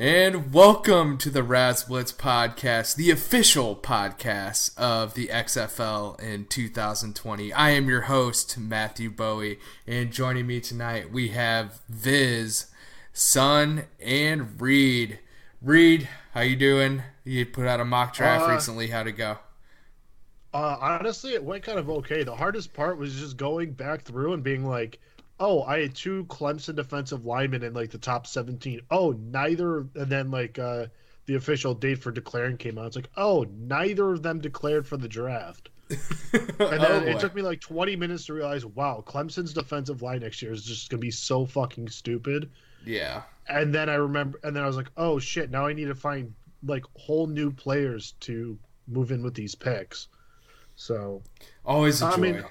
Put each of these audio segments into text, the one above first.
And welcome to the RazzBlitz podcast, the official podcast of the XFL in 2020. I am your host, Matthew Bowie, and joining me tonight we have Viz, Son, and Reid. Reid, how you doing? You put out a mock draft Uh, recently. How'd it go? Uh, honestly, it went kind of okay. The hardest part was just going back through and being like, "Oh, I had two Clemson defensive linemen in like the top 17. Oh, neither." And then like uh, the official date for declaring came out. It's like, "Oh, neither of them declared for the draft." And then Oh, it took me like 20 minutes to realize, "Wow, Clemson's defensive line next year is just gonna be so fucking stupid." yeah. And then I remember, and then I was like, "Oh shit! Now I need to find like whole new players to move in with these picks." So Always a I joy. mean-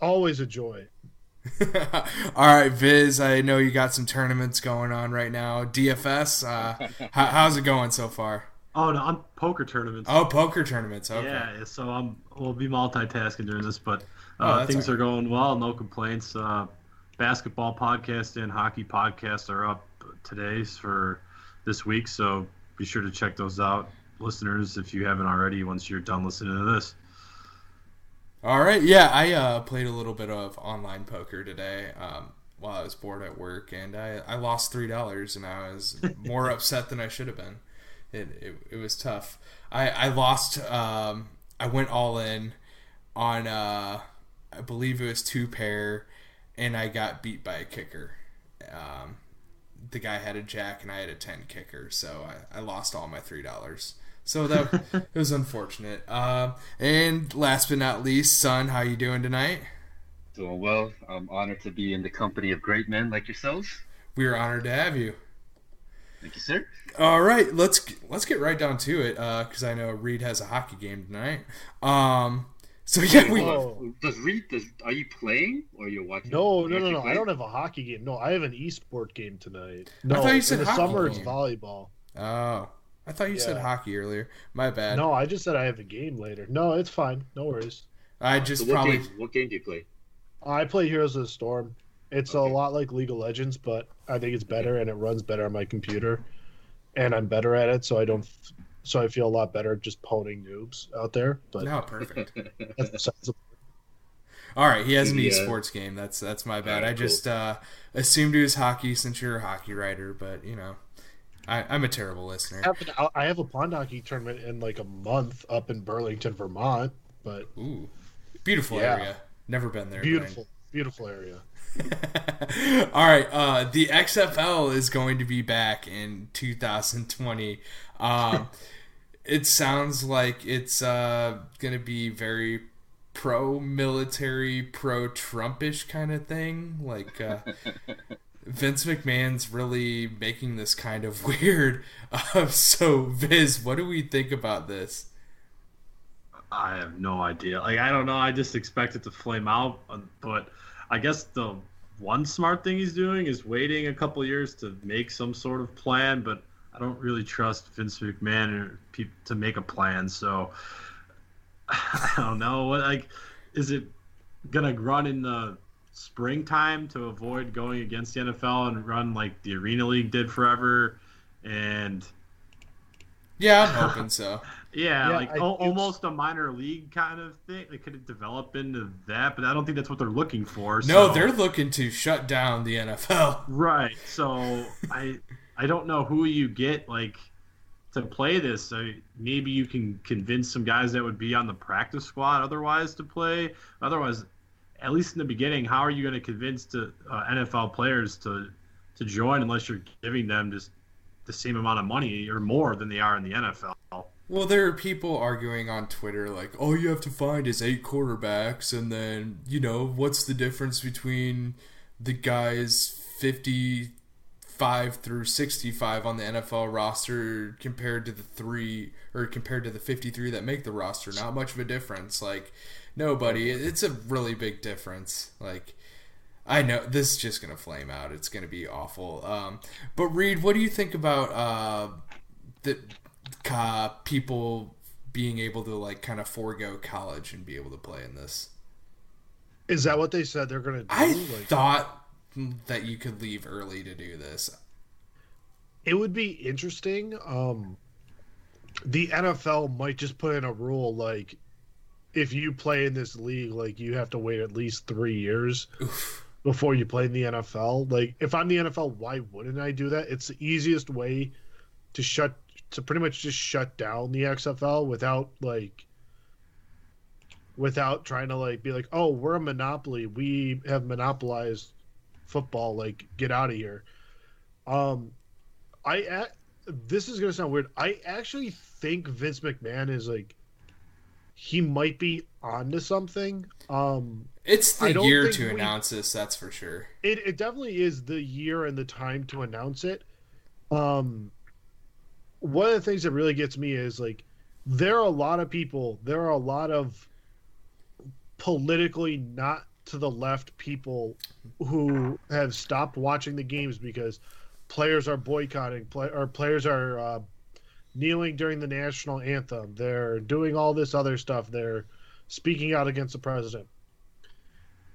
always a joy. All right, Viz. I know you got some tournaments going on right now. DFS. Uh, how, how's it going so far? Oh no, I'm poker tournaments. Oh, poker tournaments. Okay. Yeah, so I'm we'll be multitasking during this, but Oh, uh, that's things all are going well, no complaints. Uh, basketball podcast and hockey podcast are up today for this week, so be sure to check those out, listeners, if you haven't already. Once you're done listening to this, All right. Yeah, I uh, played a little bit of online poker today um, while I was bored at work, and I, I lost three dollars, and I was more upset than I should have been. It, it, it was tough. I I lost. Um, I went all in on uh, I believe it was two pair, and I got beat by a kicker. Um, the guy had a jack and I had a ten kicker, so I, I lost all my three dollars. So that it was unfortunate. Um, and last but not least, son, how you doing tonight? Doing well. I'm honored to be in the company of great men like yourselves. We are honored to have you. Thank you, sir. All right, let's let's get right down to it because I know Reid has a hockey game tonight. Um, so yeah, we Whoa. Does Reid? Does are you playing or you're watching? No, no, You're no, actually no. I don't have a hockey game. No, I have an esport game tonight. No, thought you said in the hockey summer it's game. volleyball. oh, I thought you said hockey earlier. My bad. No, I just said I have a game later. No, it's fine. No worries. I So just what probably game? What game do you play? I play Heroes of the Storm. It's Okay. a lot like League of Legends, but I think it's better and it runs better on my computer, and I'm better at it, so I don't. So I feel a lot better just poning noobs out there. But no perfect. that's All right, he has an Yeah. esports game. That's that's my bad. Alright, I cool. just uh, assumed it was hockey since you're a hockey writer, but you know, I, I'm a terrible listener. I have, an, I have a pond hockey tournament in like a month up in Burlington, Vermont. But Ooh, beautiful Yeah. area. Never been there. but I- beautiful, beautiful area. All right, uh, the XFL is going to be back in 2020. Um, it sounds like it's uh, going to be very pro-military, pro-Trumpish kind of thing. Like uh, Vince McMahon's really making this kind of weird. Uh, so, Viz, what do we think about this? I have no idea. Like I don't know. I just expect it to flame out, uh, but I guess the one smart thing he's doing is waiting a couple years to make some sort of plan. But I don't really trust Vince McMahon peop to make a plan. So I don't know. What like is it gonna run in the springtime to avoid going against the NFL and run like the Arena League did forever? And Yeah, I'm hoping so. yeah, Yeah, like I almost a minor league kind of thing. They could develop into that, but I don't think that's what they're looking for. No, so- they're looking to shut down the NFL. right. So I I don't know who you get like to play this. So maybe you can convince some guys that would be on the practice squad otherwise to play. Otherwise, at least in the beginning, how are you going to convince the uh, NFL players to to join unless you're giving them just the same amount of money or more than they are in the NFL? Well, there are people arguing on Twitter like, all you have to find is eight quarterbacks, and then, you know, what's the difference between the guys 55 through 65 on the NFL roster compared to the three, or compared to the 53 that make the roster? Not much of a difference. Like, nobody. It's a really big difference. Like, I know this is just gonna flame out. It's gonna be awful. Um, but Reid, what do you think about uh, the uh, people being able to like kind of forego college and be able to play in this? Is that what they said they're gonna do? I like, thought that you could leave early to do this. it would be interesting. Um, the NFL might just put in a rule like if you play in this league, like you have to wait at least three years Oof. before you play in the NFL. Like if I'm the NFL, why wouldn't I do that? It's the easiest way to shut to pretty much just shut down the XFL without like without trying to like be like, oh, we're a monopoly. We have monopolized football. Like, get out of here. Um, I this is gonna sound weird. I actually think Vince McMahon is like he might be onto something. Um, It's the year to we- announce this, that's for sure. it, it definitely is the year and the time to announce it. Um, one of the things that really gets me is like there are a lot of people, there are a lot of politically not to the left people who have stopped watching the games because players are boycotting, play, or players are uh, kneeling during the national anthem. They're doing all this other stuff. They're speaking out against the president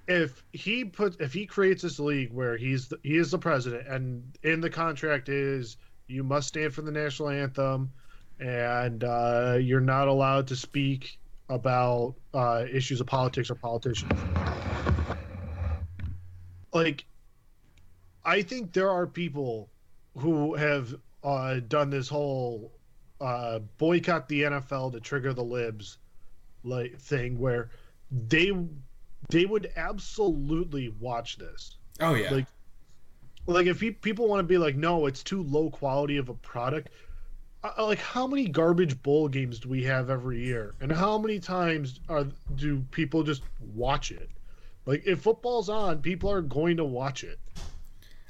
if he puts if he creates this league where he's the, he is the president and in the contract is you must stand for the national anthem and uh, you're not allowed to speak about uh, issues of politics or politicians like i think there are people who have uh, done this whole uh, boycott the nfl to trigger the libs like thing where they they would absolutely watch this. Oh yeah. Like, Like if pe- people want to be like, no, it's too low quality of a product. uh, Like how many garbage bowl games do we have every year, and how many times are do people just watch it? Like if football's on, people are going to watch it.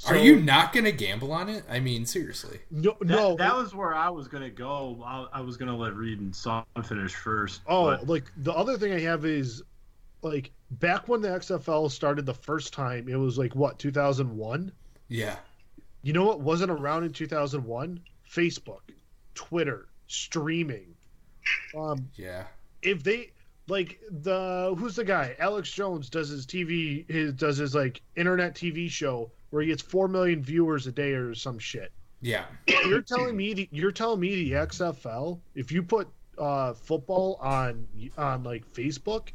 Are you not gonna gamble on it? I mean, seriously. No, That, no. that was where I was gonna go. I, I was gonna let Reid and Son finish first. Oh, but like the other thing I have is like back when the XFL started the first time, it was like what 2001. Yeah. You know what wasn't around in 2001? Facebook, Twitter, streaming. Um, Yeah. if they like the who's the guy? Alex Jones does his TV, his does his like internet TV show where he gets four million viewers a day or some shit. Yeah. You're telling me the, you're telling me the XFL if you put uh, football on on like Facebook,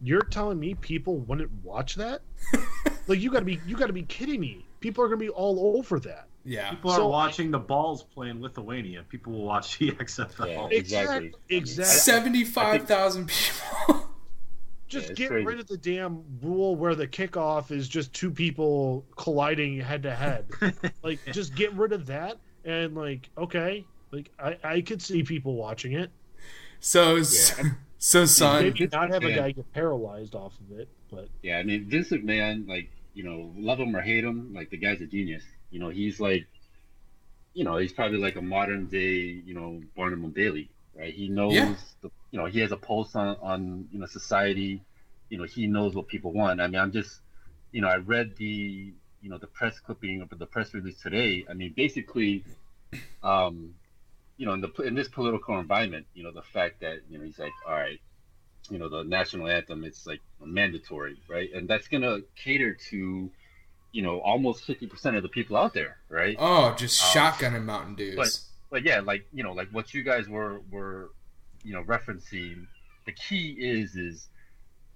you're telling me people wouldn't watch that? like you got to be you got to be kidding me. People are going to be all over that. Yeah. people are so- watching the balls play in Lithuania. People will watch the XFL. Yeah. Exactly. Exactly. Exactly. Seventy-five thousand people. Just Yeah, get crazy. rid of the damn rule where the kickoff is just two people colliding head to head. Like, just get rid of that, and like, okay, like I I could see people watching it. so, Yeah. so son. Maybe not have a guy get paralyzed off of it, but Yeah, I mean Vince McMahon, like you know, love him or hate him, like the guy's a genius. You know, he's like, you know, he's probably like a modern day, you know, Barnum and Bailey, right? He knows, Yeah. the, you know, he has a pulse on on you know society. You know, he knows what people want. I mean, I'm just, you know, I read the, you know, the press clipping of the press release today. I mean, basically, um, you know, in the in this political environment, you know, the fact that you know he's like, all right, you know the national anthem it's like mandatory right and that's gonna cater to you know almost 50% of the people out there right Oh, just Uh, shotgun and Mountain Dews. but- but yeah like you know like what you guys were were you know referencing the key is is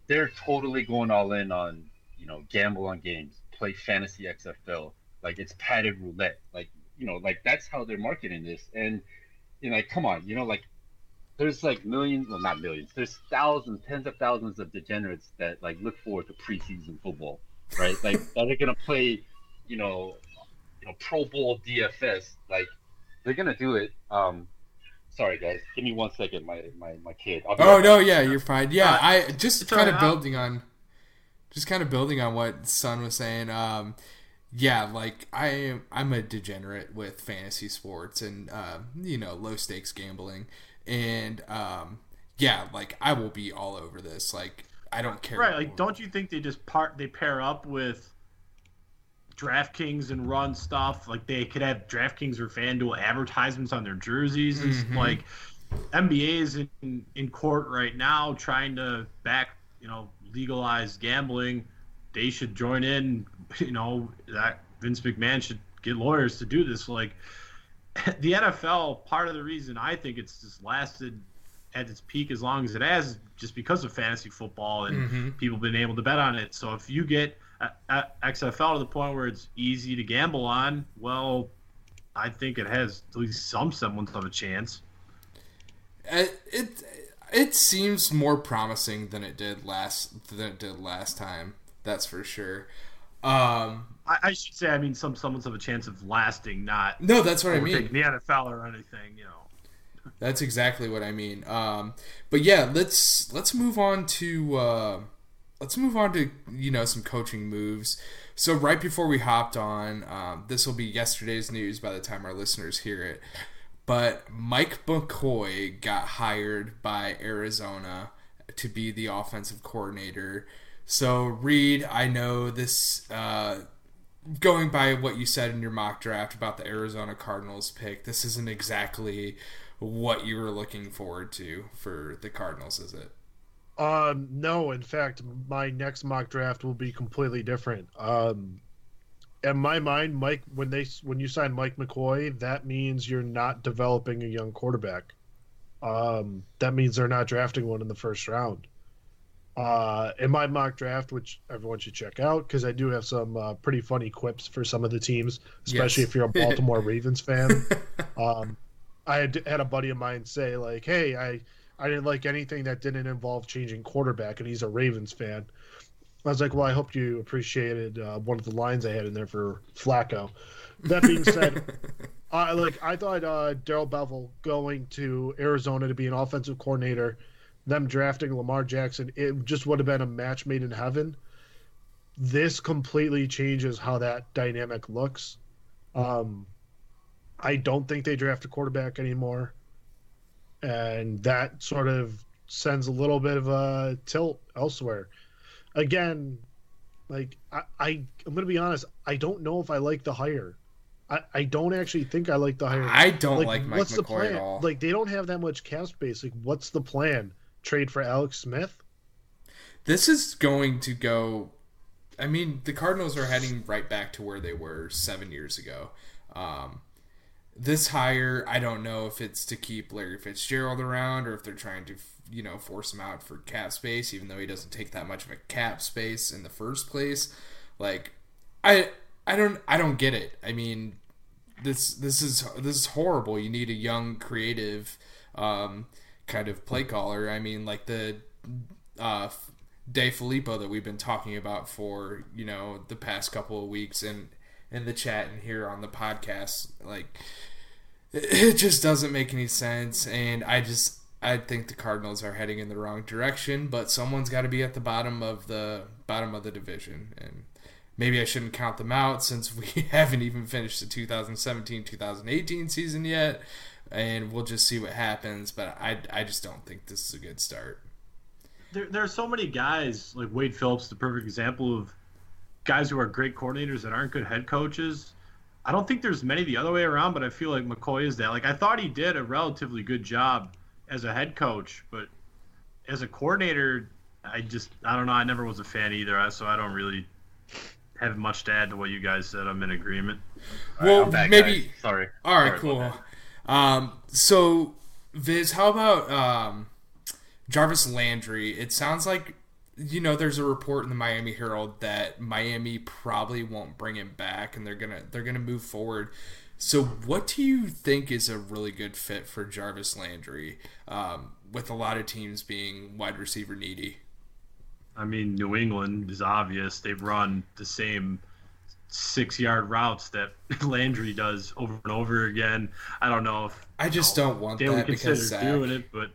they're totally going all in on you know gamble on games play fantasy xfl like it's padded roulette like you know like that's how they're marketing this. And you know like come on you know like there's like millions well not millions there's thousands tens of thousands of degenerates that like look forward to preseason football right? Like that are gonna play you know you know pro bowl dfs like they're gonna do it um sorry guys give me one second my my, my kid I'll be oh right no, back. yeah, you're fine. Yeah, Uh, I just it's kind of building on, just kind of building on what Son was saying. Um, yeah, like I am, I'm a degenerate with fantasy sports and uh, you know low stakes gambling, and um, yeah, like I will be all over this. Like I don't care. Right, like don't you think they just part they pair up with DraftKings and run stuff? Like they could have DraftKings or FanDuel advertisements on their jerseys. It's Mhm. like NBA is in, in court right now trying to back, you know, legalize gambling. They should join in, you know, that Vince McMahon should get lawyers to do this. Like the NFL, part of the reason I think it's just lasted at its peak as long as it has just because of fantasy football and Mm-hmm. people been able to bet on it. So if you get XFL to the point where it's easy to gamble on, well, I think it has at least some semblance of a chance. It, it it seems more promising than it did last than it did last time. That's for sure. Um, I, I should say, I mean, some semblance of a chance of lasting, not no, that's what I mean. the NFL or anything. You know, That's exactly what I mean. Um, but yeah, let's let's move on to uh, let's move on to you know some coaching moves. So right before we hopped on, um, this will be yesterday's news by the time our listeners hear it. But Mike McCoy got hired by Arizona to be the offensive coordinator. So Reid, I know this. Uh, going by what you said in your mock draft about the Arizona Cardinals pick, this isn't exactly what you were looking forward to for the Cardinals, is it? Um, no, in fact, my next mock draft will be completely different. Um, in my mind, Mike, when they when you sign Mike McCoy, that means you're not developing a young quarterback. Um, that means they're not drafting one in the first round. Uh, in my mock draft, which everyone should check out, because I do have some uh, pretty funny quips for some of the teams, especially Yes. if you're a Baltimore Ravens fan. Um, I had, had a buddy of mine say like, "Hey, I I didn't like anything that didn't involve changing quarterback, and he's a Ravens fan." I was like, "Well, I hope you appreciated uh, one of the lines I had in there for Flacco." That being said, I like I thought uh, Darrell Bevell going to Arizona to be an offensive coordinator, them drafting Lamar Jackson, it just would have been a match made in heaven. This completely changes how that dynamic looks. Um, I don't think they draft a quarterback anymore, and that sort of sends a little bit of a tilt elsewhere. Again, like I, I I'm gonna be honest, I don't know if I like the hire. I, I don't actually think I like the hire. I don't like, Mike what's the plan? at all. Like they don't have that much cap space. Like what's the plan? Trade for Alex Smith? this is going to go. I mean, the Cardinals are heading right back to where they were seven years ago. Um, this hire, I don't know if it's to keep Larry Fitzgerald around or if they're trying to, you know, force him out for cap space, even though he doesn't take that much of a cap space in the first place. Like, I, I don't, I don't get it. I mean, this, this is this is horrible. You need a young, creative, um, kind of play caller. I mean, like the, uh, DeFilippo that we've been talking about for you know the past couple of weeks and in the chat and here on the podcast like it- just doesn't make any sense and I just I think the Cardinals are heading in the wrong direction but someone's got to be at the bottom of the bottom of the division and maybe I shouldn't count them out since we haven't even finished the 2017-2018 season yet and we'll just see what happens but I I just don't think this is a good start. There, there are so many guys like Wade Phillips, the perfect example of guys who are great coordinators that aren't good head coaches. I don't think there's many the other way around, but I feel like McCoy is that. Like I thought he did a relatively good job as a head coach, but as a coordinator, I just I don't know. I never was a fan either, so I don't really have much to add to what you guys said. I'm in agreement. Well I'm back, maybe guys. Sorry. All right, Sorry cool. Um, so Viz, how about um, Jarvis Landry? It sounds like you know there's a report in the Miami Herald that Miami probably won't bring him back, and they're gonna they're gonna move forward. So, what do you think is a really good fit for Jarvis Landry? Um, with a lot of teams being wide receiver needy. I mean, New England is obvious. They've run the same six yard routes that Landry does over and over again. I don't know if I just know, don't want they would that consider because Zach, doing it, but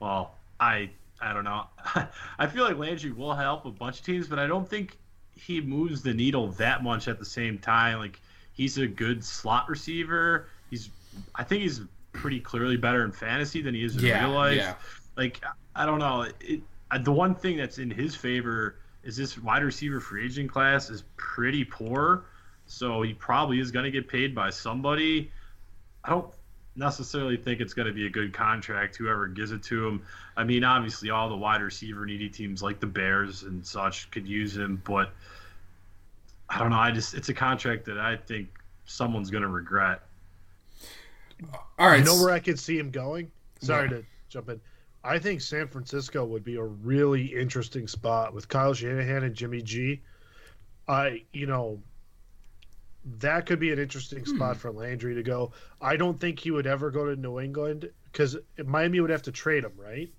well, I I don't know. I feel like Landry will help a bunch of teams, but I don't think he moves the needle that much at the same time. Like he's a good slot receiver. He's I think he's pretty clearly better in fantasy than he is in yeah, real life yeah. like I don't know. It, the one thing that's in his favor is this wide receiver free agent class is pretty poor, so he probably is going to get paid by somebody. I don't necessarily think it's going to be a good contract whoever gives it to him. I mean, obviously all the wide receiver needy teams like the Bears and such could use him, but I don't know. I just it's a contract that I think someone's going to regret. All right. You know where I could see him going? Sorry Yeah. to jump in. I think San Francisco would be a really interesting spot with Kyle Shanahan and Jimmy G. I, you know, that could be an interesting Hmm. spot for Landry to go. I don't think he would ever go to New England because Miami would have to trade him, right?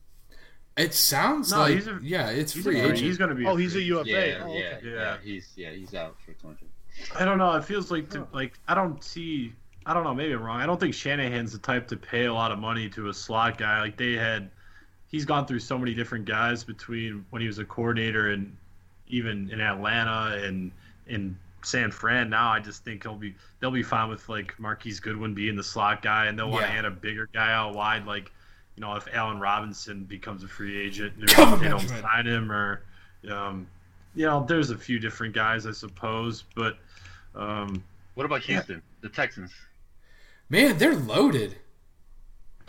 it sounds No, like he's a- yeah, it's He's, free a, agent. he's going to be. Oh, he's a UFA. Yeah, oh, yeah, okay. yeah, Yeah. He's yeah, he's out for contract. I don't know. It feels like to, like I don't see. I don't know. Maybe I'm wrong. I don't think Shanahan's the type to pay a lot of money to a slot guy. Like they had, he's gone through so many different guys between when he was a coordinator and even in Atlanta and in San Fran. Now I just think he'll be they'll be fine with like Marquise Goodwin being the slot guy, and they'll want to Yeah. add a bigger guy out wide. Like you know, if Allen Robinson becomes a free agent, if Come they don't sign him or. Um, you know, there's a few different guys, I suppose, but um, What about Houston? The Texans. Man, they're loaded.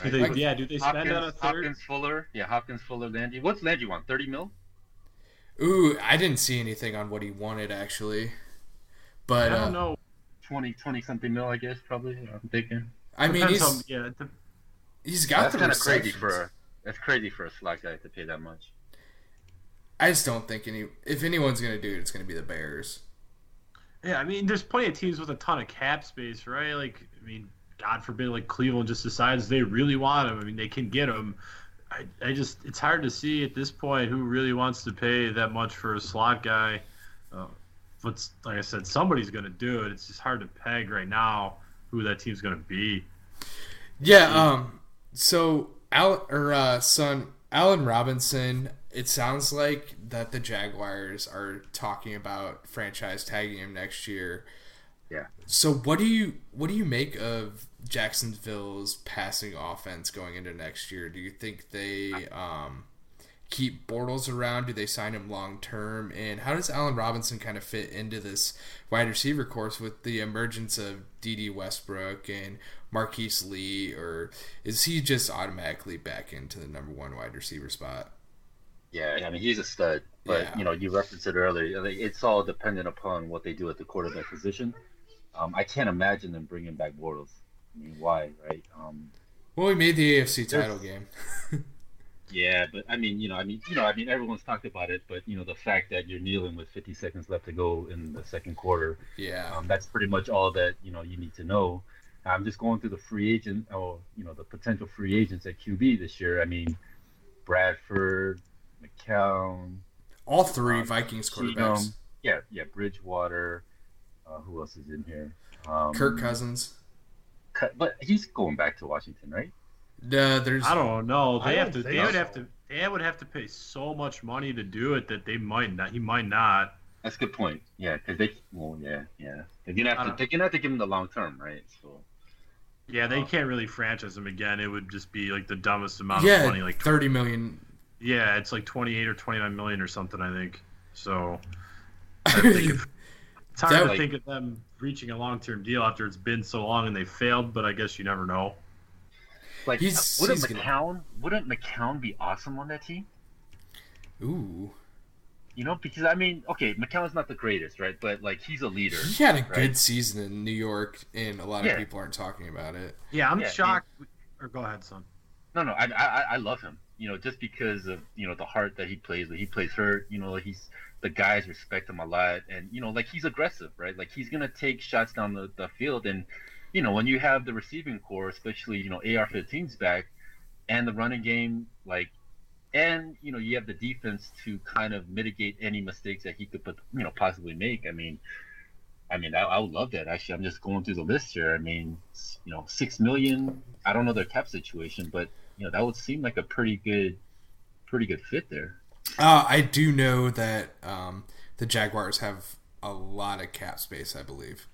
do they, Like- yeah, do they spend on a Hopkins, third? Hopkins Fuller. Yeah, Hopkins Fuller Landry. What's Landry want? Thirty mil? Ooh, I didn't see anything on what he wanted actually. But I uh, don't know. 20, 20 something mil, I guess, probably. I'm thinking. I mean, he's on- yeah, it de- he's got That's the kind of crazy for a, that's crazy for a slot guy to pay that much. I just don't think any. If anyone's gonna do it, it's gonna be the Bears. yeah. I mean, there's plenty of teams with a ton of cap space, right? Like, I mean, God forbid, like Cleveland just decides they really want him. I mean, they can get him. I, I just, it's hard to see at this point who really wants to pay that much for a slot guy. But like I said, somebody's going to do it. It's just hard to peg right now who that team's going to be. Yeah. Um. So Al or uh, son Allen Robinson. It sounds like that the Jaguars are talking about franchise tagging him next year. Yeah. So what do you what do you make of Jacksonville's passing offense going into next year? Do you think they um, keep Bortles around? Do they sign him long term? And how does Allen Robinson kind of fit into this wide receiver course with the emergence of Dede Westbrook and Marquise Lee, or is he just automatically back into the number one wide receiver spot? Yeah, I mean he's a stud, but Yeah. you know you referenced it earlier. It's all dependent upon what they do at the quarterback position. Um, I can't imagine them bringing back Bortles. I mean, why, right? Um, Well, we made the AFC title game. yeah, but I mean, you know, I mean, you know, I mean, everyone's talked about it, but you know, the fact that you're kneeling with 50 seconds left to go in the second quarter, Yeah. um, that's pretty much all that you know you need to know. I'm just going through the free agent, or you know, the potential free agents at QB this year. I mean, Bradford, McCown, All three um, Vikings quarterbacks. yeah, yeah, Bridgewater. Uh, who else is in here? Um, Kirk Cousins. But he's going back to Washington, right? Uh, there's I don't know. I They have to. They would so. have to. They would have to pay so much money to do it that they might not. He might not. That's a good point. Yeah, because they, well, yeah, yeah, they're gonna have to, they're gonna have to give him the long term, right? So, Yeah, they Oh. can't really franchise him again. It would just be like the dumbest amount yeah of money. Like thirty million. Yeah, it's like 28 or 29 million or something, I think. So I think if- it's hard That to would- think of them reaching a long-term deal after it's been so long and they failed, but I guess you never know. Like, He's- wouldn't he's gonna- wouldn't McCown be awesome on that team? Ooh, You know, because I mean, okay, McCown's not the greatest, right? But like, he's a leader. he had a right? good season in New York, and a lot Yeah. of people aren't talking about it. Yeah, I'm Yeah, shocked. Or go ahead, son. No, no, I, I, I love him. You know, just because of you know the heart that he plays with. He plays hurt. You know, like he's the guys respect him a lot, and you know, like he's aggressive, right? Like he's gonna take shots down the, the field, and you know, when you have the receiving corps, especially you know AR-15s back, and the running game, like, and you know, you have the defense to kind of mitigate any mistakes that he could, put, you know, possibly make. I mean. I mean, I, I would love that. Actually, I'm just going through the list here. I mean, you know, six million. I don't know their cap situation, but you know that would seem like a pretty good pretty good fit there Uh, I do know that um, the Jaguars have a lot of cap space. I believe.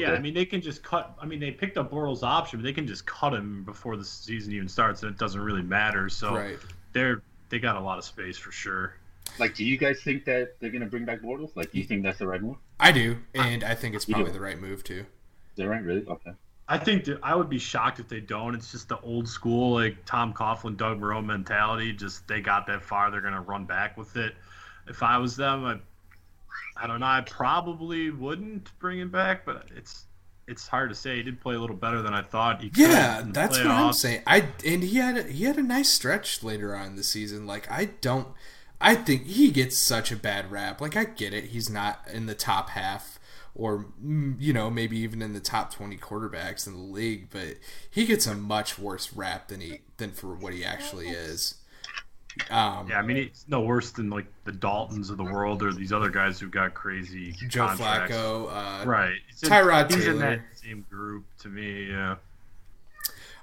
Yeah, I mean they can just cut. I mean they picked up Bortles' option, but they can just cut him before the season even starts, and it doesn't really matter. So Right. they're they got a lot of space for sure. like do you guys think that they're gonna bring back Bortles? like do you think that's the right move I do, and I think it's probably the right move too. is that right really okay I think that I would be shocked if they don't. It's just the old school like Tom Coughlin, Doug Marrone mentality. Just they got that far, they're gonna run back with it. If I was them, I, I don't know. I probably wouldn't bring him back, but it's it's hard to say. He did play a little better than I thought. He Yeah, that's what I'm saying. I and he had a, he had a nice stretch later on in the season. Like I don't, I think he gets such a bad rap. Like I get it, he's not in the top half, or mm, you know maybe even in the top twenty quarterbacks in the league, but he gets a much worse rap than he than for what he actually is. Um, Yeah, I mean, it's no worse than like the Daltons of the world or these other guys who got crazy Joe contracts. Flacco, uh, Right. It's in- Tyrod he's in that same group to me, yeah.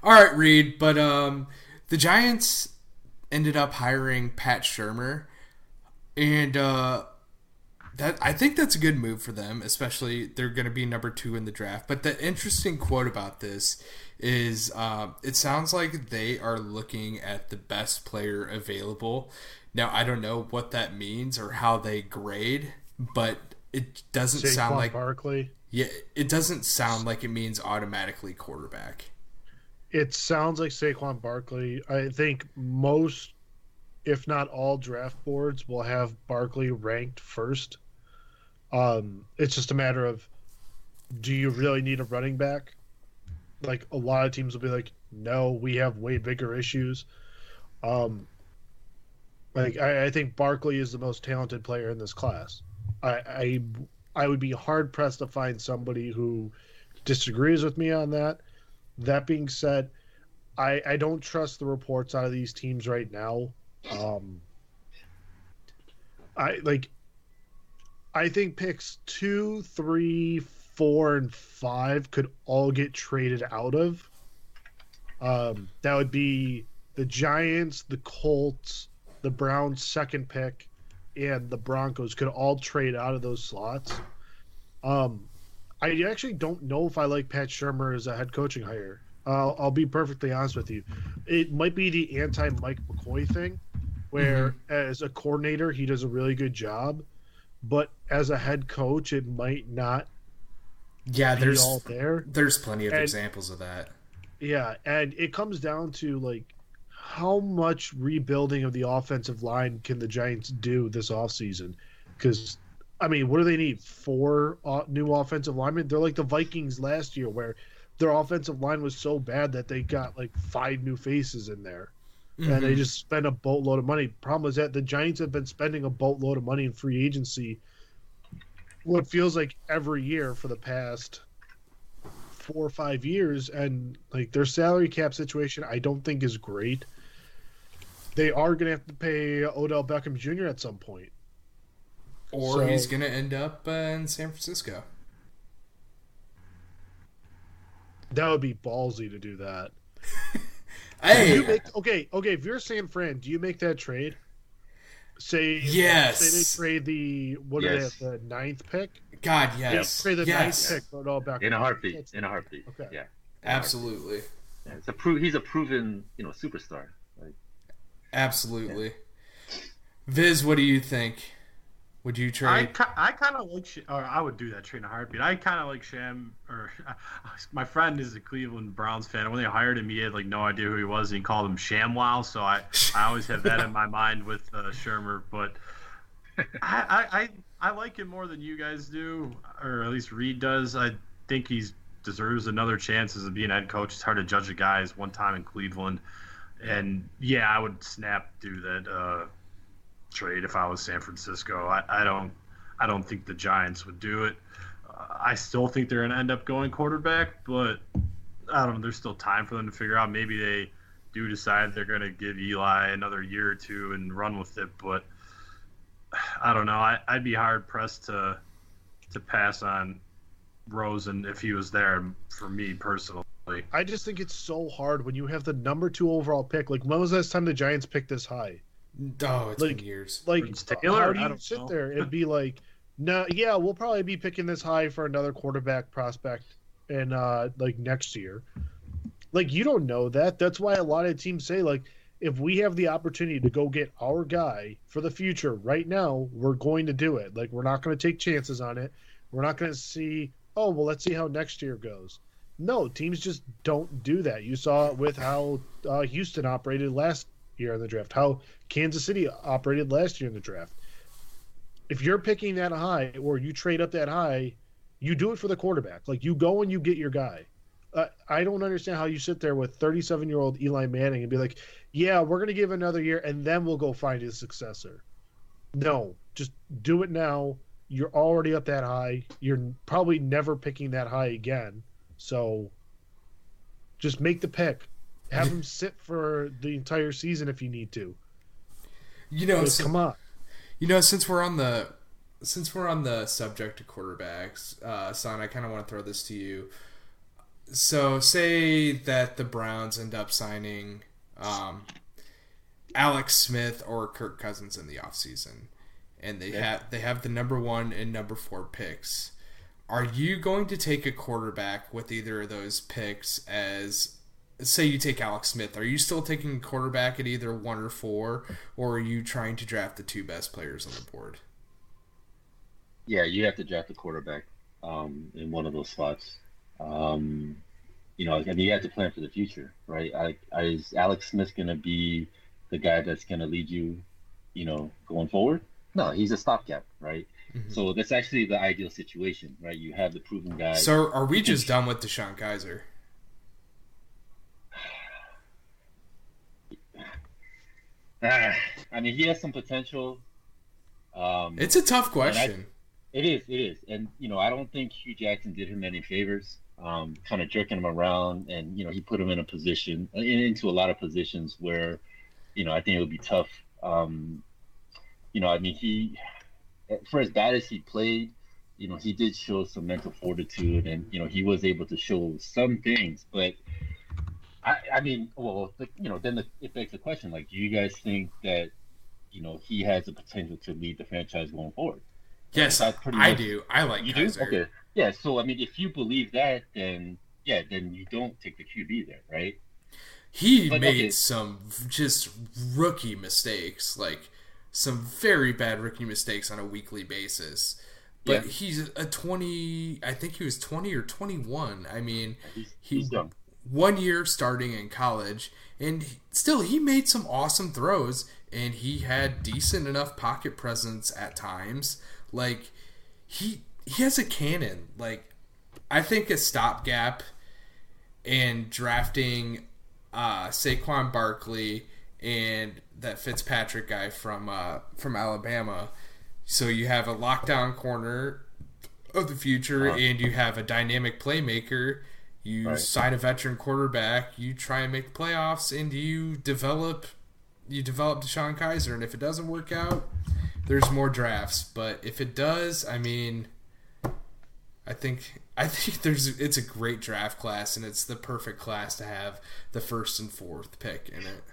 All right, Reid, but um, the Giants ended up hiring Pat Shurmur, and uh, that I think that's a good move for them. Especially they're going to be number two in the draft. But the interesting quote about this is, uh, it sounds like they are looking at the best player available. Now I don't know what that means or how they grade, but it doesn't Saquon sound like Barkley. yeah, it doesn't sound like it means automatically quarterback. It sounds like Saquon Barkley. I think most, if not all, draft boards will have Barkley ranked first. Um, it's just a matter of, do you really need a running back? Like a lot of teams will be like, no, we have way bigger issues. Um, like I, I think Barkley is the most talented player in this class. I, I I would be hard pressed to find somebody who disagrees with me on that. That being said, I I don't trust the reports out of these teams right now. Um, I like. I think picks two, three, four, and five could all get traded out of. Um, that would be the Giants, the Colts, the Browns' second pick, and the Broncos could all trade out of those slots. Um, I actually don't know if I like Pat Shurmur as a head coaching hire. Uh, I'll be perfectly honest with you. It might be the anti Mike McCoy thing, where as a coordinator he does a really good job, but as a head coach it might not Yeah, there's all there. there's plenty of And- examples of that. Yeah, and it comes down to like how much rebuilding of the offensive line can the Giants do this offseason? Because I mean, what do they need? Four uh, new offensive linemen? They're like the Vikings last year, where their offensive line was so bad that they got like five new faces in there, and they Mhm. just spent a boatload of money. Problem is that the Giants have been spending a boatload of money in free agency. What feels like every year for the past four or five years, and like their salary cap situation, I don't think is great. They are going to have to pay Odell Beckham Jr. at some point. or So- he's going to end up uh, in San Francisco. That would be ballsy to do that. Hey, Do make, okay, okay. If you're San Fran, do you make that trade? Say Yes. Say they trade the what do Yes. they have the ninth pick? God, yes, Trade the yes, ninth pick for Odell Beckham. in a heartbeat. That's- In a heartbeat. Okay. Yeah. absolutely, yeah. It's a pro- He's a proven, you know, superstar. Like, absolutely. Viz, what do you think? Would you I, trade? ki- I kind of like, Sh- or I would do that trade in a heartbeat. I kind of like Sham, or my friend is a Cleveland Browns fan. When they hired him, he had like no idea who he was, and he called him Shamwow. So I, I always have that in my mind with uh, Shurmur. But I, I, I, I like him more than you guys do, or at least Reid does. I think he deserves another chance as a being head coach. It's hard to judge a guy as one time in Cleveland, and yeah, I would snap do that. Uh, trade if I was San Francisco. I, I don't I don't think the Giants would do it. Uh, I still think they're going to end up going quarterback, but I don't know. There's still time for them to figure out. Maybe they do decide they're going to give Eli another year or two and run with it, but I don't know. I, I'd be hard pressed to to pass on Rosen if he was there for me personally. I just think it's so hard when you have the number two overall pick. Like, when was the last time the Giants picked this high? Oh, it's like- been years. Like, It's Taylor? how do I you don't sit know. there and be like, no, yeah, we'll probably be picking this high for another quarterback prospect and uh like next year. Like, you don't know that. That's why a lot of teams say like, if we have the opportunity to go get our guy for the future right now, we're going to do it. Like, we're not going to take chances on it. We're not going to see, oh, well, let's see how next year goes. No, teams just don't do that. You saw it with how uh, Houston operated last year in the draft, how Kansas City operated last year in the draft. If you're picking that high or you trade up that high, You do it for the quarterback. Like you go and you get your guy. Uh, I don't understand how you sit there with 37 year old Eli Manning and be like, yeah, we're going to give another year and then we'll go find his successor. No, just do it now. You're already up that high. You're probably never picking that high again. So just make the pick. Have him sit for the entire season if you need to. You know, Just come on. You know, since we're on the since we're on the subject of quarterbacks, uh, son, I kind of want to throw this to you. So, say that the Browns end up signing um, Alex Smith or Kirk Cousins in the offseason, and they have they have the number one and number four picks. Are you going to take a quarterback with either of those picks as say you take Alex Smith, are you still taking a quarterback at either one or four, or are you trying to draft the two best players on the board? Yeah, you have to draft the quarterback um, in one of those spots. Um, you know, I mean, you have to plan for the future, right? I, I, is Alex Smith going to be the guy that's going to lead you, you know, going forward? No, he's a stopgap, right? Mm-hmm. So that's actually the ideal situation, right? You have the proven guy. So are we just done with DeShone Kizer? I mean, he has some potential. Um, it's a tough question. I, it is, it is, and you know, I don't think Hue Jackson did him any favors, um, kind of jerking him around, and you know, he put him in a position, in, into a lot of positions where, you know, I think it would be tough. Um, you know, I mean, he, for as bad as he played, you know, he did show some mental fortitude, and you know, he was able to show some things, but I, I mean, well, the, you know, then the, it begs the question: like, do you guys think that, you know, he has the potential to lead the franchise going forward? Yes, I much, do. I like you Kizer. do. Okay, yeah. So I mean, if you believe that, then yeah, then you don't take the QB there, right? He but, made okay. some just rookie mistakes, like some very bad rookie mistakes on a weekly basis. But yeah. he's a twenty. I think he was twenty or twenty-one. I mean, he's, he's young one year starting in college, and still he made some awesome throws, and he had decent enough pocket presence at times. Like he he has a cannon. Like I think a stopgap and drafting uh, Saquon Barkley and that Fitzpatrick guy from uh, from Alabama. So you have a lockdown corner of the future, and you have a dynamic playmaker you right. sign a veteran quarterback, you try and make the playoffs, and you develop you develop DeShone Kizer. And if it doesn't work out, there's more drafts. But if it does, I mean, I think I think there's it's a great draft class, and it's the perfect class to have the first and fourth pick in it.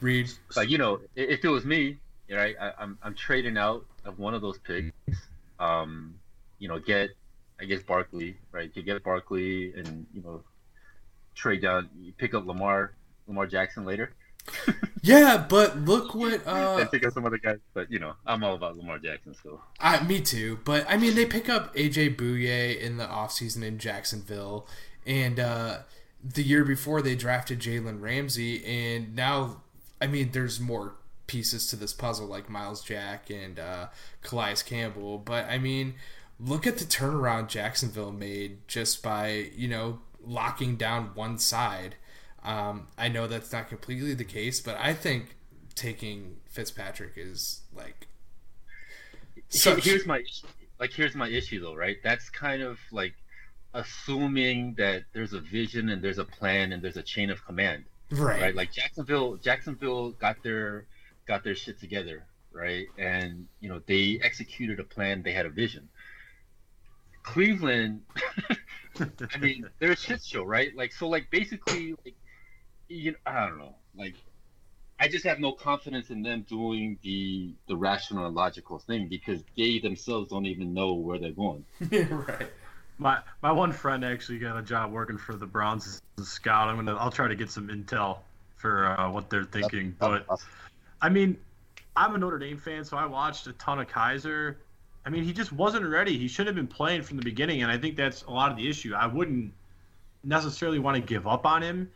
Reid, like you know, if it was me, right, I, I'm I'm trading out of one of those picks. Um, you know, get I guess Barkley, right? You get Barkley and you know trade down, you pick up Lamar, Lamar Jackson later. yeah, but look what uh and pick up some other guys. But you know, I'm all about Lamar Jackson still. I me too. But I mean they pick up AJ Bouye in the offseason in Jacksonville and uh the year before they drafted Jalen Ramsey and now I mean there's more pieces to this puzzle like Myles Jack and uh Calais Campbell. But I mean look at the turnaround Jacksonville made just by you know locking down one side. Um, I know that's not completely the case, but I think taking Fitzpatrick is like. Such... Here's my like. Here's my issue though, right? That's kind of like assuming that there's a vision and there's a plan and there's a chain of command, right? Right. Like Jacksonville, Jacksonville got their got their shit together, right? And you know they executed a plan. They had a vision Cleveland, I mean, they're a shit show, right? Like, so, like, basically, like, you know, I don't know, like, I just have no confidence in them doing the the rational and logical thing because they themselves don't even know where they're going. right. My my one friend actually got a job working for the Browns as a scout. I'm gonna I'll try to get some intel for uh, what they're thinking. But I mean, I'm a Notre Dame fan, so I watched a ton of Kizer I mean, he just wasn't ready. He should have been playing from the beginning, and I think that's a lot of the issue. I wouldn't necessarily want to give up on him,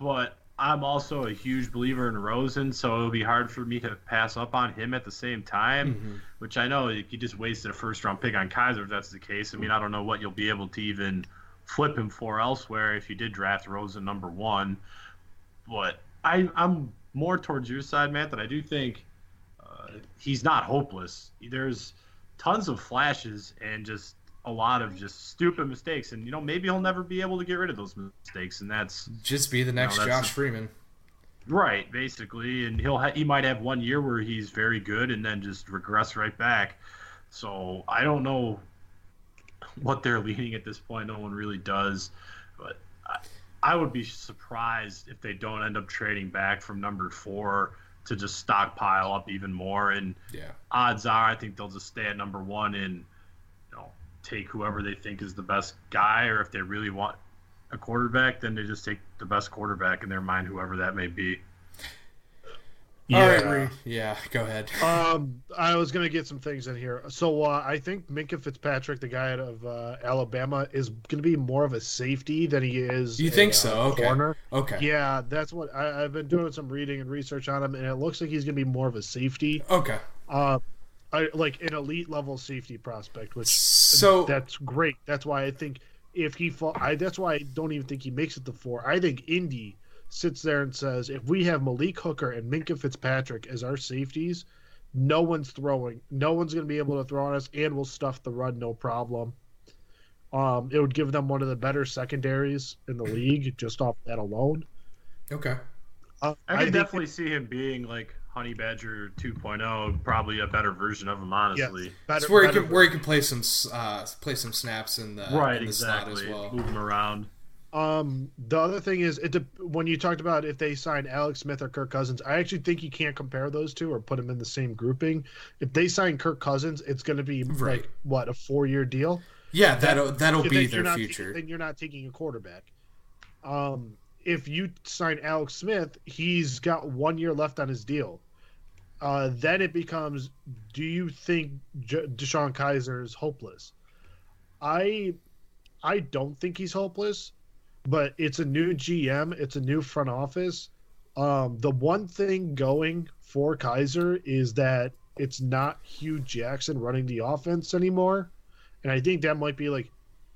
but I'm also a huge believer in Rosen, so it'll be hard for me to pass up on him at the same time. Mm-hmm. Which I know you just wasted a first round pick on Kizer if that's the case. I mean, I don't know what you'll be able to even flip him for elsewhere if you did draft Rosen number one. But I, I'm more towards your side, Matt. That I do think uh, he's not hopeless. There's tons of flashes and just a lot of just stupid mistakes, and you know maybe he'll never be able to get rid of those mistakes, and that's Just be the next that's Josh Freeman. right, basically. And he'll ha- he might have one year where he's very good and then just regress right back. So I don't know what they're leading at this point. No one really does, but I, I would be surprised if they don't end up trading back from number four to just stockpile up even more. And Yeah. odds are, I think they'll just stay at number one and you know take whoever they think is the best guy, or if they really want a quarterback, then they just take the best quarterback in their mind, whoever that may be. All right, Reid. Yeah, go ahead. Um, I was gonna get some things in here. So uh, I think Minkah Fitzpatrick, the guy out of uh, Alabama, is gonna be more of a safety than he is. You a, think uh, so? Okay. Corner. Okay. Yeah, that's what I, I've been doing some reading and research on him, and it looks like he's gonna be more of a safety, Okay. uh, I, like an elite level safety prospect, which So that's great. That's why I think if he fall, I that's why I don't even think he makes it to four. I think Indy sits there and says, if we have Malik Hooker and Minkah Fitzpatrick as our safeties, no one's throwing. No one's going to be able to throw on us, and we'll stuff the run no problem. Um, it would give them one of the better secondaries in the league just off that alone. okay. Uh, I can think definitely see him being like Honey Badger 2.0, probably a better version of him, honestly. better, It's where he better can where he can play some uh play some snaps in the right, in the slot exactly. as well. Move him around. Um, the other thing is, it de- when you talked about if they sign Alex Smith or Kirk Cousins, I actually think you can't compare those two or put them in the same grouping. If they sign Kirk Cousins, it's going to be Right. like what a four-year deal. Yeah, that'll that'll be their future. Taking, then you're not taking a quarterback. Um, if you sign Alex Smith, he's got one year left on his deal. Uh, then it becomes, do you think J- DeShone Kizer is hopeless? I, I don't think he's hopeless, but it's a new GM, it's a new front office. Um, the one thing going for Kizer is that it's not Hue Jackson running the offense anymore, and I think that might be like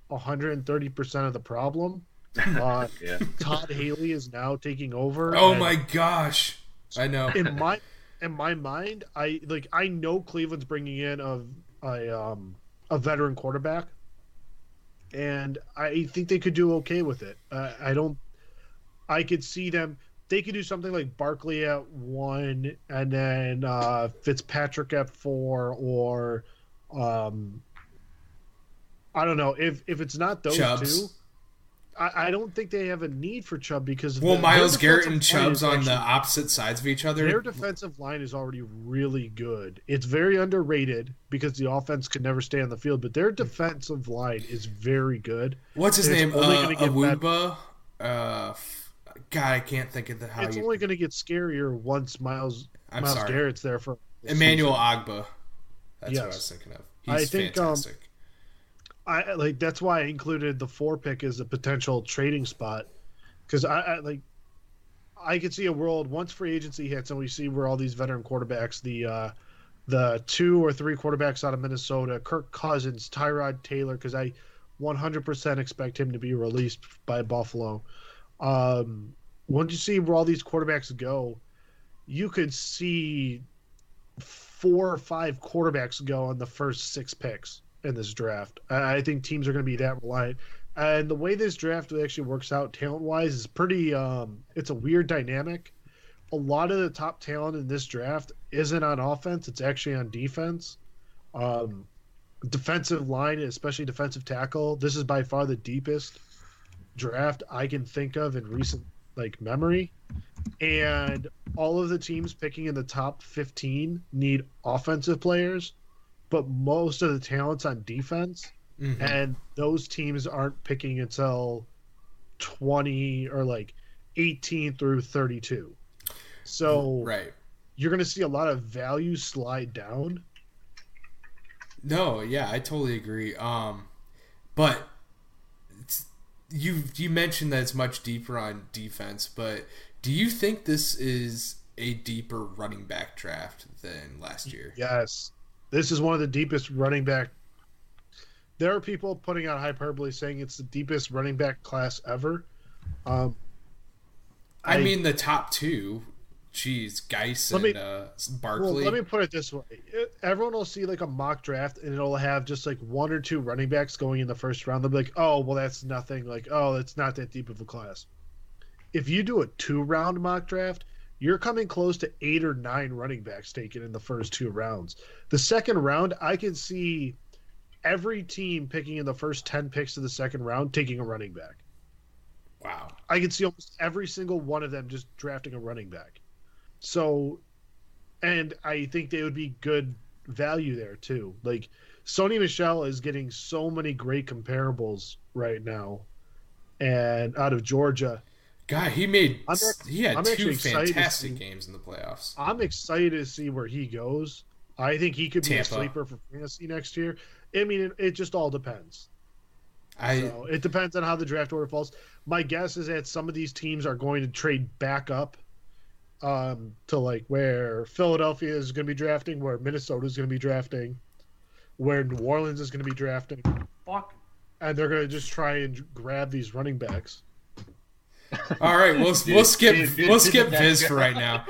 130 percent of the problem. Uh, Yeah. Todd Haley is now taking over. oh my gosh. I know. In my in my mind, I like I know Cleveland's bringing in a a um a veteran quarterback, and I think they could do okay with it. Uh, I don't. I could see them. They could do something like Barkley at one, and then uh, Fitzpatrick at four, or um, I don't know if if it's not those Chubbs. two. I, I don't think they have a need for Chubb because Well, the- Myles Garrett and Chubbs on the opposite sides of each other. their defensive line is already really good. It's very underrated because the offense can never stay on the field, but their defensive line is very good. What's his name? Uh, Awuba. Uh, God, I can't think of the how it's you. only going to get scarier once Myles I'm Myles sorry. Garrett's there for Emmanuel Ogbah. That's Yes. what I was thinking of. He's I think, um, fantastic. I like that's why I included the four pick as a potential trading spot because I, I like I could see a world once free agency hits and we see where all these veteran quarterbacks the uh, the two or three quarterbacks out of Minnesota, Kirk Cousins, Tyrod Taylor, because I 100% expect him to be released by Buffalo. Um, once you see where all these quarterbacks go, you could see four or five quarterbacks go on the first six picks in this draft. I think teams are going to be that reliant. And the way this draft actually works out talent wise is pretty, um, it's a weird dynamic. A lot of the top talent in this draft isn't on offense, it's actually on defense. Um, defensive line, especially defensive tackle, this is by far the deepest draft I can think of in recent like memory. And all of the teams picking in the top 15 need offensive players, but most of the talent's on defense Mhm. and those teams aren't picking until 20 or like 18 through 32 so Right. you're going to see a lot of value slide down No, yeah, I totally agree. Um, but you you mentioned that it's much deeper on defense, but Do you think this is a deeper running back draft than last year? Yes. This is one of the deepest running back. There are people putting out hyperbole saying it's the deepest running back class ever. Um, I, I- mean, the top two. Geez, Guice Let and me- uh, well, Barkley. let me put it this way: everyone will see like a mock draft, and it'll have just like one or two running backs going in the first round. They'll be like, "Oh, well, that's nothing. Like, oh, it's not that deep of a class." If you do a two-round mock draft, you're coming close to eight or nine running backs taken in the first two rounds. The second round, I can see every team picking in the first ten picks of the second round taking a running back. wow. I can see almost every single one of them just drafting a running back. So, and I think they would be good value there too. Like Sony Michel is getting so many great comparables right now, and out of Georgia, God, he made I'm he had I'm two actually excited to fantastic see- games in the playoffs. I'm excited to see where he goes. I think he could be Tampa. a sleeper for fantasy next year. I mean, it, it just all depends. I So it depends on how the draft order falls. My guess is that some of these teams are going to trade back up um, to like where Philadelphia is going to be drafting, where Minnesota is going to be drafting, where New Orleans is going to be drafting, Fuck. and they're going to just try and grab these running backs. all right. We'll Dude, we'll skip dude, dude, we'll dude, skip Viz guy. for right now.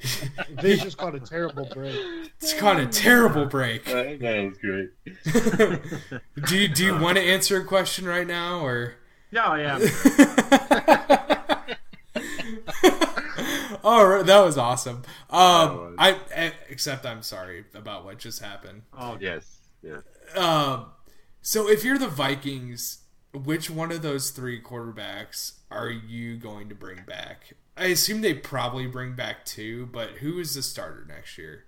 Viz just caught a terrible break. It's caught a terrible break. That, that was great. do you do you want to answer a question right now or? No, yeah, I am. All right, that was awesome. Um, was. I except I'm sorry about what just happened. Oh, Yes. Yes. Um, so if you're the Vikings, which one of those three quarterbacks are you going to bring back? I assume they probably bring back two, but who is the starter next year?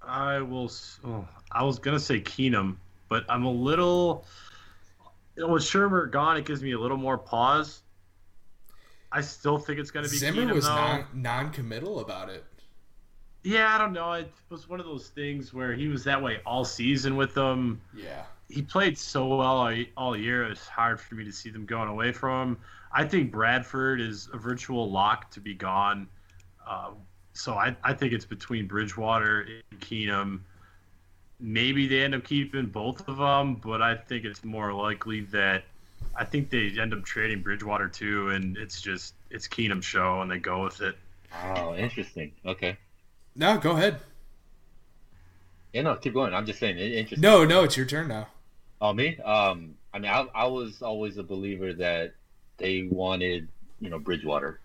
I will. Oh, I was gonna say Keenum, but I'm a little. You know, with Shurmur gone, it gives me a little more pause. I still think it's gonna be Zimmer Keenum was though. non non-committal about it. Yeah, I don't know. It was one of those things where he was that way all season with them. Yeah, He played so well all, all year. It's hard for me to see them going away from him. I think Bradford is a virtual lock to be gone. Um, so I, I think it's between Bridgewater and Keenum. Maybe they end up keeping both of them, but I think it's more likely that I think they end up trading Bridgewater too, and it's just it's Keenum's show, and they go with it. Oh, interesting. Okay. no, go ahead. Yeah, no, keep going. I'm just saying, it- interesting. No, no, it's your turn now. Oh, me? Um, I mean, I, I was always a believer that they wanted, you know, Bridgewater.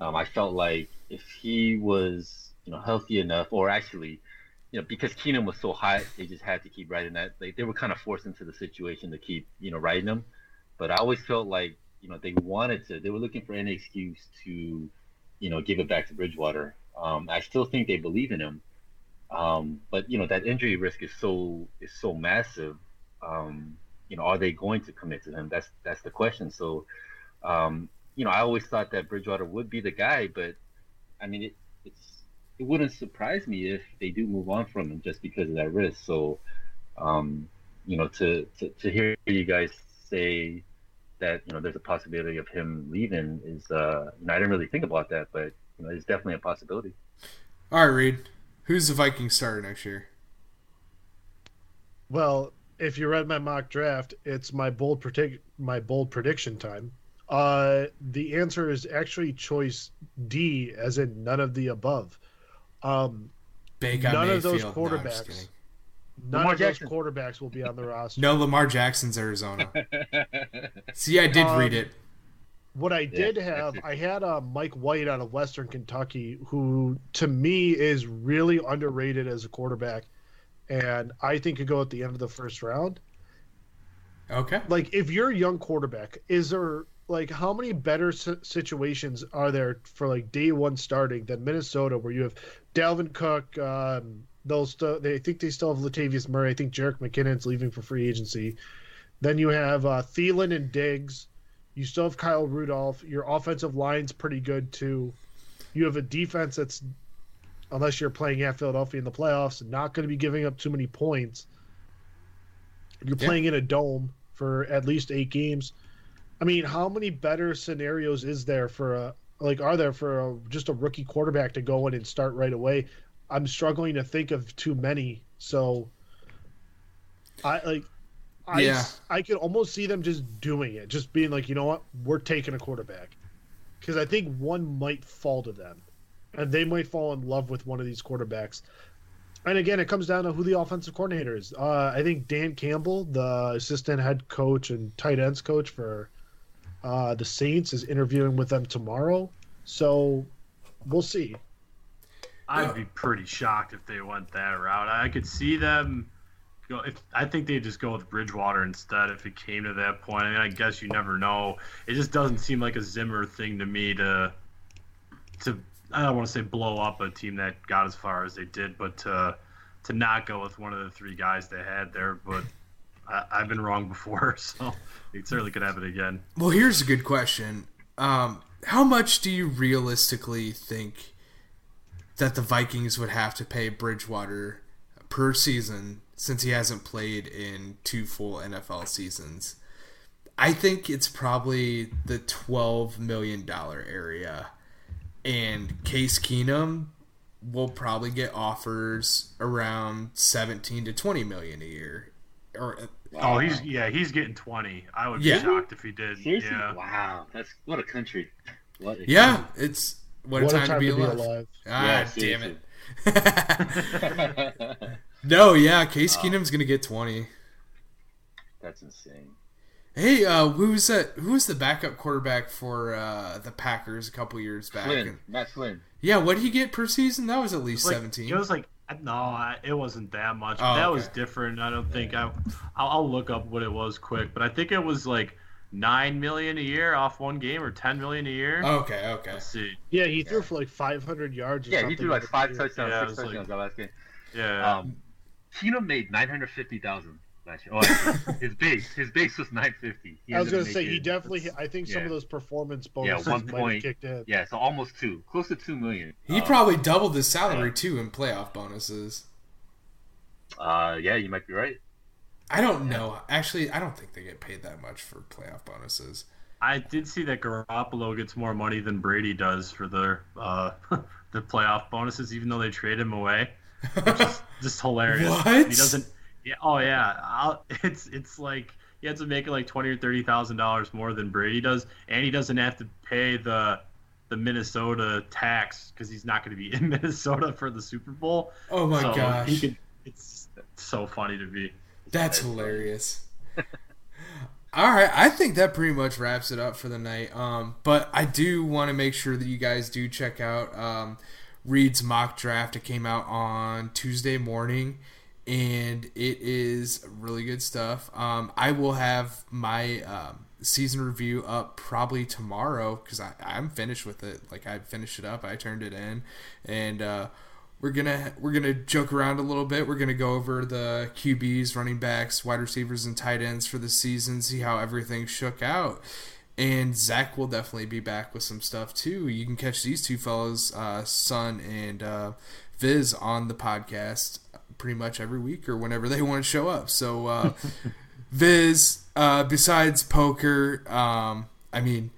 Um, I felt like if he was, you know, healthy enough, or actually, you know, because Keenum was so hot, they just had to keep riding that. Like they were kind of forced into the situation to keep, you know, riding him. But I always felt like, you know, they wanted to. They were looking for any excuse to, you know, give it back to Bridgewater. Um, I still think they believe in him. Um, but you know that injury risk is so is so massive um, you know, are they going to commit to him? That's that's the question. So, um, you know, I always thought that Bridgewater would be the guy, but I mean, it, it's it wouldn't surprise me if they do move on from him just because of that risk. So, um, you know, to, to to hear you guys say that you know there's a possibility of him leaving is, uh, you know, I didn't really think about that, but you know, it's definitely a possibility. All right, Reid. Who's the Viking starter next year? Well, if you read my mock draft, it's my bold predict my bold prediction time. Uh, the answer is actually choice D, as in none of the above. Um, Baker None of those Mayfield. No, quarterbacks. none Lamar of those quarterbacks will be on the roster. no, Lamar Jackson's Arizona. See, I did Um, read it. What I did that's have. I had uh, Mike White out of Western Kentucky, who to me is really underrated as a quarterback, and I think could go at the end of the first round. Okay. Like, if you're a young quarterback, is there like how many better situations are there for like day one starting than Minnesota, where you have Dalvin Cook? Um, they'll still, they think they still have Latavius Murray. I think Jerick McKinnon's leaving for free agency. Then you have uh, Thielen and Diggs. You still have Kyle Rudolph. Your offensive line's pretty good too. You have a defense that's, unless you're playing at Philadelphia in the playoffs, not going to be giving up too many points. You're Yeah. playing in a dome for at least eight games. I mean, how many better scenarios is there for a, like are there for a, just a rookie quarterback to go in and start right away? I'm struggling to think of too many. So I like I Yeah. I could almost see them just doing it, just being like, you know what, we're taking a quarterback, because I think one might fall to them, and they might fall in love with one of these quarterbacks. And again, it comes down to who the offensive coordinator is. Uh, I think Dan Campbell, the assistant head coach and tight ends coach for uh, the Saints, is interviewing with them tomorrow. So we'll see. I'd be pretty shocked if they went that route. I could see them go. If I think they'd just go with Bridgewater instead. If it came to that point, I mean, I guess you never know. It just doesn't seem like a Zimmer thing to me to to. I don't want to say blow up a team that got as far as they did, but to to not go with one of the three guys they had there. But I, I've been wrong before, so it certainly could happen again. Well, here's a good question. Um, how much do you realistically think that the Vikings would have to pay Bridgewater per season since he hasn't played in two full NFL seasons? I think it's probably the twelve million dollar area, and Case Keenum will probably get offers around seventeen to twenty million a year, or Oh, he's yeah, he's getting twenty. I would Yeah. be shocked if he did. Seriously? Yeah. Wow, that's what a country. What a yeah, it's what, What a time, to be alive. Ah, Yeah, damn it. no, yeah, Case Keenum's gonna get twenty. that's insane. Hey, uh, who was that? Who was the backup quarterback for uh, the Packers a couple years back? Flynn, Matt Flynn. Yeah, what did he get per season? That was at least Like, seventeen. It was like no, it wasn't that much. Oh, that okay. was different. I don't think I. I'll, I'll look up what it was quick, but I think it was like nine million a year off one game or ten million a year. okay, okay. Let's see. Yeah, he threw for like 500 yards. Or Yeah, something he threw like five touchdowns, Yeah, it six was like- that last game. Yeah. Um, Keenum made nine hundred fifty thousand last year. Oh, his base, his base was nine fifty. I was gonna say he definitely. I think some yeah. of those performance bonuses Yeah, bonuses one might point. have kicked in. Yeah, so almost two, close to two million. He Uh, probably doubled his salary too in playoff bonuses. Uh, yeah, you might be right. I don't know. Actually, I don't think they get paid that much for playoff bonuses. I did see that Garoppolo gets more money than Brady does for their uh, the playoff bonuses, even though they trade him away. Which is just hilarious. What? He doesn't. Yeah. Oh yeah. I'll, it's it's like he has to make like twenty or thirty thousand dollars more than Brady does, and he doesn't have to pay the the Minnesota tax because he's not going to be in Minnesota for the Super Bowl. oh my so gosh, could, it's so funny to me. that's hilarious. All right, I think that pretty much wraps it up for the night. Um, but I do want to make sure that you guys do check out um, Reid's mock draft. It came out on Tuesday morning, and it is really good stuff. Um, I will have my um, season review up probably tomorrow because I'm finished with it. Like I finished it up, I turned it in, and uh, we're gonna we're gonna joke around a little bit. We're gonna go over the QBs, running backs, wide receivers, and tight ends for the season. See how everything shook out. And Zach will definitely be back with some stuff too. You can catch these two fellows, uh, Son and uh, Viz, on the podcast pretty much every week or whenever they want to show up. So, uh, Viz, uh, besides poker, um, I mean,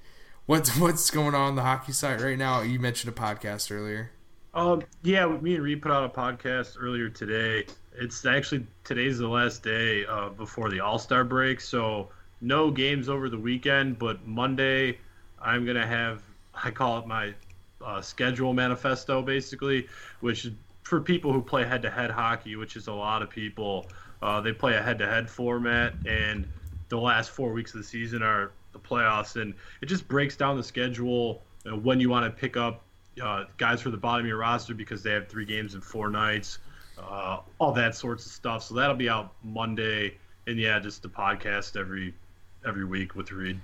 what's what's going on, the hockey site right now? You mentioned a podcast earlier. Um, yeah, me and Reid put out a podcast earlier today. It's actually today's the last day uh, before the All Star break, so no games over the weekend. But Monday, I'm gonna have I call it my uh, schedule manifesto, basically, which for people who play head to head hockey, which is a lot of people. Uh, they play a head to head format, and the last four weeks of the season are the playoffs, and it just breaks down the schedule uh, when you want to pick up uh, guys for the bottom of your roster because they have three games in four nights, uh, all that sorts of stuff. So that'll be out Monday, and yeah, just the podcast every every week with Reid.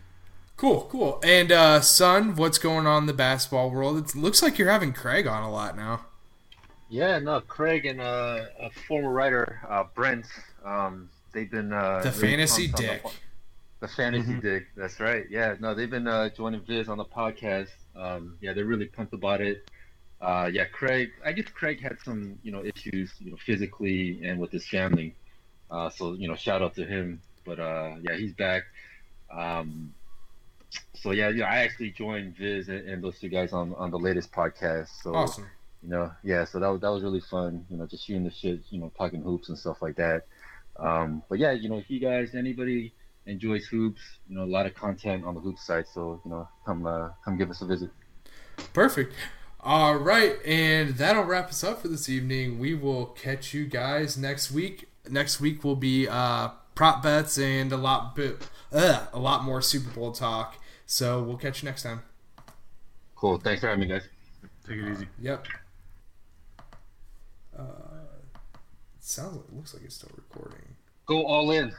Cool, cool. And uh, son, what's going on in the basketball world? It looks like you're having Craig on a lot now. Yeah, no, Craig and uh, a former writer, uh, Brent, um, they've been uh, The really fantasy dick. The, the fantasy Mhm. dick. That's right. Yeah, no, they've been uh, joining Viz on the podcast. Um, yeah, they're really pumped about it. Uh, yeah, Craig. I guess Craig had some, you know, issues, you know, physically and with his family. Uh, so you know, shout out to him. But uh, yeah, he's back. Um, so so yeah, yeah, I actually joined Viz and, and those two guys on on the latest podcast. So Awesome. You know, yeah, so that was that was really fun. You know, just shooting the shit, you know, talking hoops and stuff like that. Um, but yeah, you know, if you guys, anybody enjoys hoops, you know, a lot of content on the hoop site. So you know, come uh, come give us a visit. Perfect. All right, and that'll wrap us up for this evening. We will catch you guys next week. Next week will be uh, prop bets and a lot bit, uh, a lot more Super Bowl talk. So we'll catch you next time. Cool. Thanks for having me, guys. Take it easy. Yep. Uh, it sounds like it looks like it's still recording. Go all in.